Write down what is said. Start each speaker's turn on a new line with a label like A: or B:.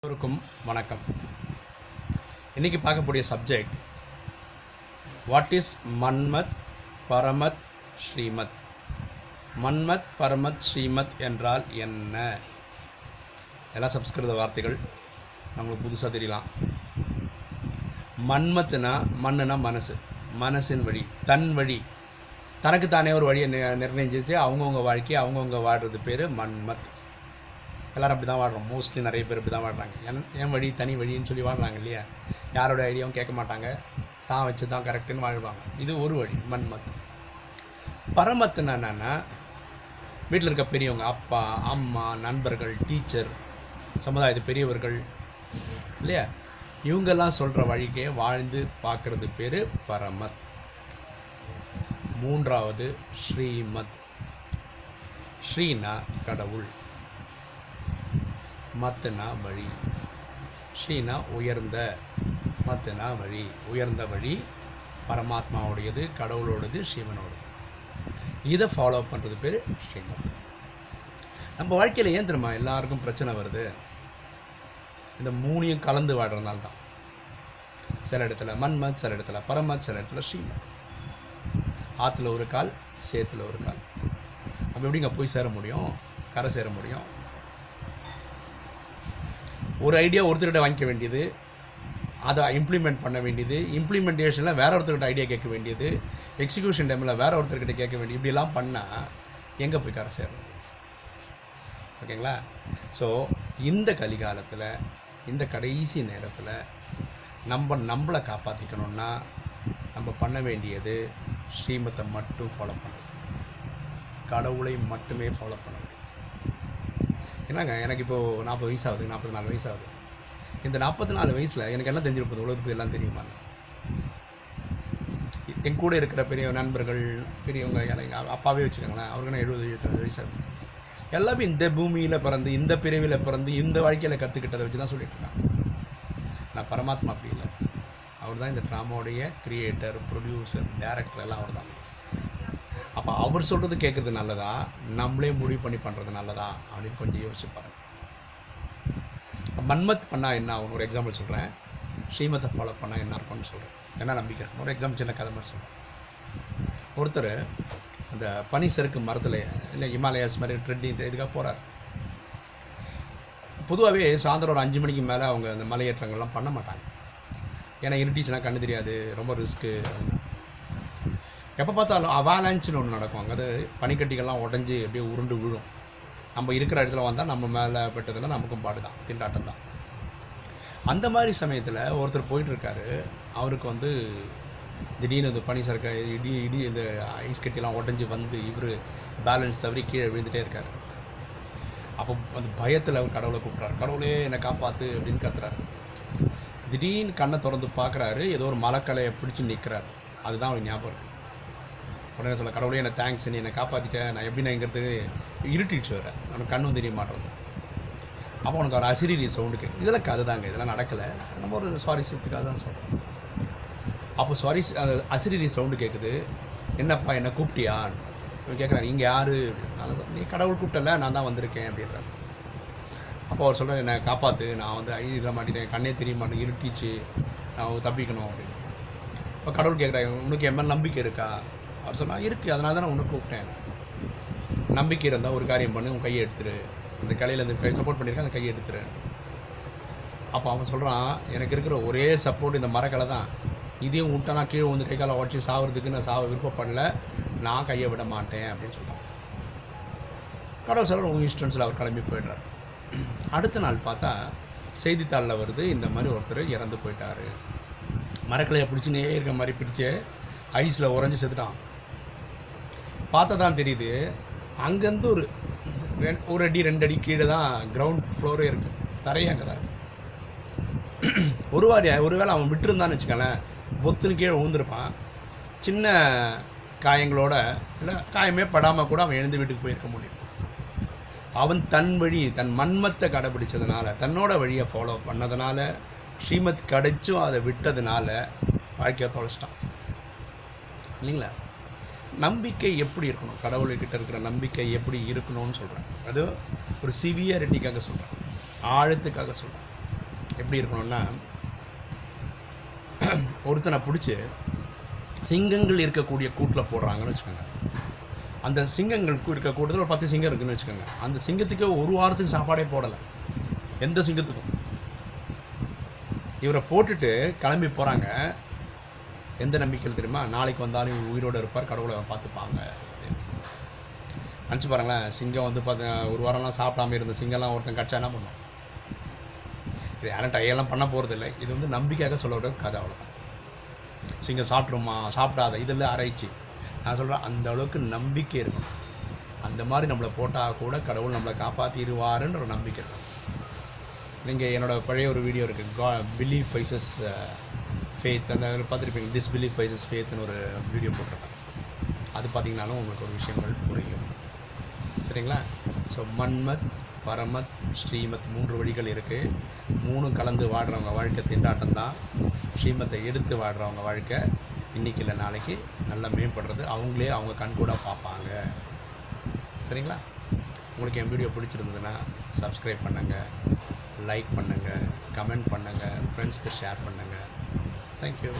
A: எல்லோருக்கும் வணக்கம். இன்றைக்கி பார்க்கக்கூடிய சப்ஜெக்ட் வாட் இஸ் மன்மத் பரமத் ஸ்ரீமத் மன்மத் பரமத் ஸ்ரீமத் என்றால் என்ன? எல்லாம் சம்ஸ்கிருத வார்த்தைகள் நம்மளுக்கு புதுசாக தெரியலாம். மன்மத்துனா மண்ணுனா மனசு மனசின் வழி தன் வழி. தனக்கு தானே ஒரு வழியை நி- நிர்ணயிச்சிச்சு அவங்கவுங்க வாழ்க்கையை அவங்கவுங்க வாழ்கிறது பேர் மன்மத். எல்லோரும் அப்படி தான் வாழ்கிறோம் மோஸ்ட்லி நிறைய பேர் இப்படி தான் வாழ்கிறாங்க என் என் வழி தனி வழின்னு சொல்லி வாடுறாங்க இல்லையா? யாரோட ஐடியாவும் கேட்க மாட்டாங்க. தான் வச்சு தான் கரெக்டுன்னு வாழ்வாங்க. இது ஒரு வழி மன்மத். பரமத்துன்னா என்னென்னா வீட்டில் இருக்க பெரியவங்க அப்பா அம்மா நண்பர்கள் டீச்சர் சமுதாயத்து பெரியவர்கள் இல்லையா? இவங்கெல்லாம் சொல்கிற வழிக்கே வாழ்ந்து பார்க்குறது பேர் பரமத். மூன்றாவது ஸ்ரீமத். ஸ்ரீனா கடவுள். மத்துனா வழி. ஸ்ரீனா உயர்ந்த மத்துனா வழி. உயர்ந்த வழி பரமாத்மாவுடையது கடவுளோடது சிவனோடது. இதை ஃபாலோ பண்ணுறது பேர் ஸ்ரீமத். நம்ம வாழ்க்கையில் ஏன் தெரியுமா எல்லாருக்கும் பிரச்சனை வருது? இந்த மூணையும் கலந்து வாடுறதுனால தான். சில இடத்துல மண்மத் சில இடத்துல பரமத் சில இடத்துல ஸ்ரீமத். ஆற்றுல ஒரு கால் சேத்துல ஒரு கால். அப்போ எப்படிங்க போய் சேர முடியும்? கரை சேர முடியும்? ஒரு ஐடியா ஒருத்தர்கிட்ட வாங்கிக்க வேண்டியது அதை இம்ப்ளிமெண்ட் பண்ண வேண்டியது இம்ப்ளிமெண்டேஷனில் வேற ஒருத்தர்கிட்ட ஐடியா கேட்க வேண்டியது எக்ஸிக்யூஷன் டைமில் வேற ஒருத்தர்கிட்ட கேட்க வேண்டியது இப்படிலாம் பண்ணால் எங்கே போய் கரை சேரும் ஓகேங்களா ஸோ இந்த கலிகாலத்தில் இந்த கடைசி நேரத்தில் நம்ம நம்மளை காப்பாற்றிக்கணும்னா நம்ம பண்ண வேண்டியது ஸ்ரீமத்தை மட்டும் ஃபாலோ பண்ணணும். கடவுளை மட்டுமே ஃபாலோ பண்ணணும். என்னங்க எனக்கு இப்போது நாற்பது வயசு ஆகுது நாற்பத்தி நாலு வயசு ஆகுது இந்த நாற்பத்தி நாலு வயசில் எனக்கு என்ன தெரிஞ்சிருப்பது? உலகத்துக்கு எல்லாம் தெரியுமா என் கூட இருக்கிற பெரிய நண்பர்கள் பெரியவங்க எனக்கு அப்பாவே வச்சுக்கோங்களேன் அவருக்கு நான் எழுபது எழுபது வயசு ஆகுது எல்லாமே இந்த பூமியில் பிறந்து இந்த பிரிவில் பிறந்து இந்த வாழ்க்கையில் கற்றுக்கிட்டதை வச்சு தான் சொல்லிட்டு இருக்காங்க. நான் பரமாத்மா அப்படி இல்லை. அவர் தான் இந்த ட்ராமாவுடைய கிரியேட்டர் ப்ரொடியூசர் டேரக்டர் எல்லாம் அவர் தான் அவர் சொல்கிறது கேட்குறது நல்லதா? நம்மளே முடிவு பண்ணி பண்ணுறது நல்லதா? அப்படின்னு கொஞ்சம் யோசிச்சு பாருங்கள் மன்மத் பண்ணால் என்ன ஆகும்? ஒரு எக்ஸாம்பிள் சொல்கிறேன் ஸ்ரீமத்தை ஃபாலோ பண்ணால் என்ன இருக்கும்னு சொல்கிறேன் என்ன நம்பிக்கை இருக்கும்? ஒரு எக்ஸாம்பிள் சின்ன கதை மாதிரி சொல்கிறேன் ஒருத்தர் அந்த பனி செருக்கு மரத்தில் இல்லை ஹிமாலயாஸ் மாதிரி ட்ரெட்டி இந்த இதுக்காக போகிறார் பொதுவாகவே சாயந்தரம் ஒரு அஞ்சு மணிக்கு மேலே அவங்க அந்த மலையேற்றங்கள்லாம் பண்ண மாட்டாங்க. ஏன்னா இருட்டிச்சுன்னா கண்ணு தெரியாது. ரொம்ப ரிஸ்க்கு எப்போ பார்த்தாலும் அவாலான்ச்னு ஒன்று நடக்கும். அங்கே அது பனிக்கட்டிகள்லாம் உடஞ்சி அப்படியே உருண்டு விழும். நம்ம இருக்கிற இடத்துல வந்தால் நம்ம மேலே பட்டதுன்னா நமக்கும் பாடு தான் திண்டாட்டம் தான். அந்த மாதிரி சமயத்தில் ஒருத்தர் போயிட்டுருக்காரு. அவருக்கு வந்து திடீர்னு இந்த பனி சரக்க இடி இடி இந்த ஐஸ் கட்டிலாம் உடஞ்சி வந்து இவர் பேலன்ஸ் தவறி கீழே விழுந்துகிட்டே இருக்காரு. அப்போ அந்த பயத்தில் அவர் கடவுளை கூப்பிட்றாரு. கடவுளே என்னை காப்பாற்று அப்படின்னு கத்துறாரு. திடீர்னு கண்ணை திறந்து பார்க்குறாரு. ஏதோ ஒரு மலைக்கலையை பிடிச்சி நிற்கிறாரு அதுதான் அவர் ஞாபகம் இருக்குது உடனே சொல்ல கடவுளே என்ன தேங்க்ஸ் நீ என்னை காப்பாற்றிட்ட நான் எப்படி நான் இங்கிறது இருட்டிடுச்சு வர அவனுக்கு கண்ணும் தெரிய மாட்டேன் அப்போ உனக்கு ஒரு அசிரிரி சவுண்டு கேட்கு இதெல்லாம் கதை தாங்க இதெல்லாம் நடக்கலை. நம்ம ஒரு சுவாரஸ்யத்துக்காக தான் சொல்கிறோம் அப்போ சாரி அசிரிரி சவுண்டு கேட்குது. என்னப்பா என்ன கூப்பிட்டியான்னு இவன் கேட்குறாரு இங்கே யார்? நான் சொன்னேன், நீ கடவுள் கூப்பிட்டல நான் தான் வந்திருக்கேன் அப்படின்றாரு அப்போ அவர் சொல்கிறார் என்னை காப்பாற்று நான் வந்து ஐ இதில் மாட்டேன் கண்ணே தெரிய மாட்டேன் இருட்டிச்சு. நான் தப்பிக்கணும் அப்படின்னு. இப்போ கடவுள் கேட்குறாங்க உனக்கு என் மேலே நம்பிக்கை இருக்கா? அவர் சொன்னால் இருக்குது அதனால தான் நான் உன்னை கூப்பிட்டேன். நம்பிக்கை இருந்தால் ஒரு காரியம் பண்ணு உன் கையை எடுத்துரு. அந்த கலையில் இந்த கை சப்போர்ட் பண்ணியிருக்கேன் அந்த கையை எடுத்துரு. அப்போ அவன் சொல்கிறான் எனக்கு இருக்கிற ஒரே சப்போர்ட் இந்த மரக்கலை தான். இதையும் விட்டா நான் கீழே வந்து கை காலை உடச்சி சாவறதுக்கு நான் சாவ விருப்பப்படல நான் கையை விட மாட்டேன் அப்படின்னு சொல்கிறான் கடவுள் சொல்கிற உங்கள் இன்ஸ்டன்ஸில் அவர் கிளம்பி போயிடுறார். அடுத்த நாள் பார்த்தா செய்தித்தாளில் வருது இந்த மாதிரி ஒருத்தர் இறந்து போயிட்டாரு. மரக்கலையை பிடிச்சினே இருக்க மாதிரி பிடிச்சு ஐஸில் உறைஞ்சி செத்துட்டான். பார்த்தா தான் தெரியுது. அங்கேருந்து ஒரு ரெண் ஒரு அடி ரெண்டு அடி கீழே தான் கிரவுண்ட் ஃப்ளோரே இருக்குது தரையே அங்கே தான் இருக்கு. ஒரு வாரி ஒருவேளை அவன் விட்டுருந்தான்னு வச்சுக்கோங்களேன் பொத்துன்னு கீழே விழுந்திருப்பான். சின்ன காயங்களோட இல்லை காயமே படாமல் கூட அவன் எழுந்து வீட்டுக்கு போயிருக்க முடியும். அவன் தன் வழி தன் மன்மத்தை கடைபிடிச்சதுனால தன்னோட வழியை ஃபாலோ பண்ணதுனால ஸ்ரீமத் கிடைச்சும் அதை விட்டதுனால வாழ்க்கையை தொலைச்சிட்டான். இல்லைங்களா? நம்பிக்கை எப்படி இருக்கணும்? கடவுள்கிட்ட இருக்கிற நம்பிக்கை எப்படி இருக்கணும்னு சொல்கிறேன் அது ஒரு சிவியரிட்டிக்காக சொல்கிறேன் ஆழத்துக்காக சொல்கிறேன் எப்படி இருக்கணும்னா ஒருத்தனை பிடிச்சி சிங்கங்கள் இருக்கக்கூடிய கூட்டில் போடுறாங்கன்னு வச்சுக்கோங்க. அந்த சிங்கங்களுக்கு இருக்க கூட்டத்தில் ஒரு பத்து சிங்கம் இருக்குன்னு வச்சுக்கோங்க. அந்த சிங்கத்துக்கே ஒரு வாரத்துக்கு சாப்பாடே போடலை. எந்த சிங்கத்துக்கும்? இவரை போட்டுட்டு கிளம்பி போகிறாங்க எந்த நம்பிக்கையில் தெரியுமா? நாளைக்கு வந்தாலும் இவர் உயிரோடு இருப்பார் கடவுளை பார்த்துப்பாங்க நினச்சி பாருங்களேன் சிங்கம் வந்து பார்த்து ஒரு வாரம்லாம் சாப்பிடாம இருந்த சிங்கம்லாம் ஒருத்தன் கட்சா என்ன பண்ணும்? இது யாரும் ட்ரையெல்லாம் பண்ண போகிறதில்லை இது வந்து நம்பிக்கையாக சொல்ல கதை அவ்வளோதான் சிங்கம் சாப்பிட்ருமா சாப்பிடாத. இதெல்லாம் ஆராய்ச்சி. நான் சொல்கிறேன் அந்த அளவுக்கு நம்பிக்கை இருக்கும் அந்த மாதிரி நம்மளை போட்டால் கூட கடவுள் நம்மளை காப்பாற்றிடுவாருன்ற ஒரு நம்பிக்கை இருக்கும் நீங்கள் என்னோட பழைய ஒரு வீடியோ இருக்குது கா பிலீவ் ஃபைசஸ் ஃபேத் அந்த அதில் பார்த்துருப்பீங்க. டிஸ்பிலீஃப் வைசஸ் ஃபேத்னு ஒரு வீடியோ போட்டிருக்கேன் அது பார்த்தீங்கனாலும் உங்களுக்கு ஒரு விஷயங்கள் புரியும். சரிங்களா? ஸோ மன்மத் பரமத் ஸ்ரீமத் மூன்று வழிகள் இருக்குது மூணும் கலந்து வாடுறவங்க வாழ்க்கை திண்டாட்டம் தான். ஸ்ரீமத்தை எடுத்து வாடுறவங்க வாழ்க்கை இன்னைக்கு இல்லை நாளைக்கு நல்லா மேம்படுறது. அவங்களே அவங்க கண்கூடாக பார்ப்பாங்க. சரிங்களா? உங்களுக்கு என் வீடியோ பிடிச்சிருந்ததுன்னா சப்ஸ்கிரைப் பண்ணுங்கள் லைக் பண்ணுங்கள் கமெண்ட் பண்ணுங்கள் ஃப்ரெண்ட்ஸ்க்கு ஷேர் பண்ணுங்கள் Thank you.